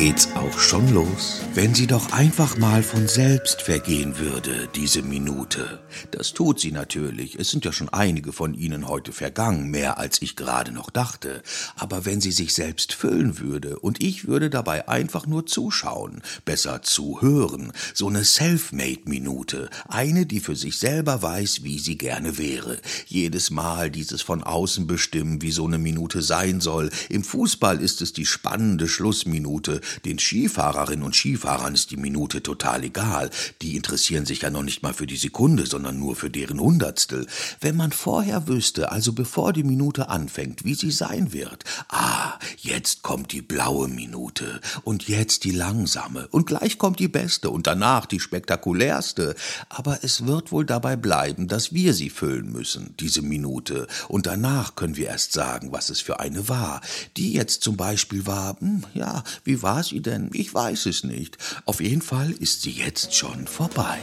geht's auch schon los. Wenn sie doch einfach mal von selbst vergehen würde, diese Minute. Das tut sie natürlich. Es sind ja schon einige von ihnen heute vergangen, mehr als ich gerade noch dachte. Aber wenn sie sich selbst füllen würde und ich würde dabei einfach nur zuschauen, besser zuhören, so eine Self-Made-Minute, eine, die für sich selber weiß, wie sie gerne wäre. Jedes Mal dieses von außen bestimmen, wie so eine Minute sein soll. Im Fußball ist es die spannende Schlussminute. Den Skifahrerinnen und Skifahrern ist die Minute total egal. Die interessieren sich ja noch nicht mal für die Sekunde, sondern nur für deren Hundertstel. Wenn man vorher wüsste, also bevor die Minute anfängt, wie sie sein wird. Ah, jetzt kommt die blaue Minute und jetzt die langsame und gleich kommt die beste und danach die spektakulärste. Aber es wird wohl dabei bleiben, dass wir sie füllen müssen, diese Minute. Und danach können wir erst sagen, was es für eine war. Die jetzt zum Beispiel war, hm, ja, wie war sie denn? Ich weiß es nicht nicht. Auf jeden Fall ist sie jetzt schon vorbei.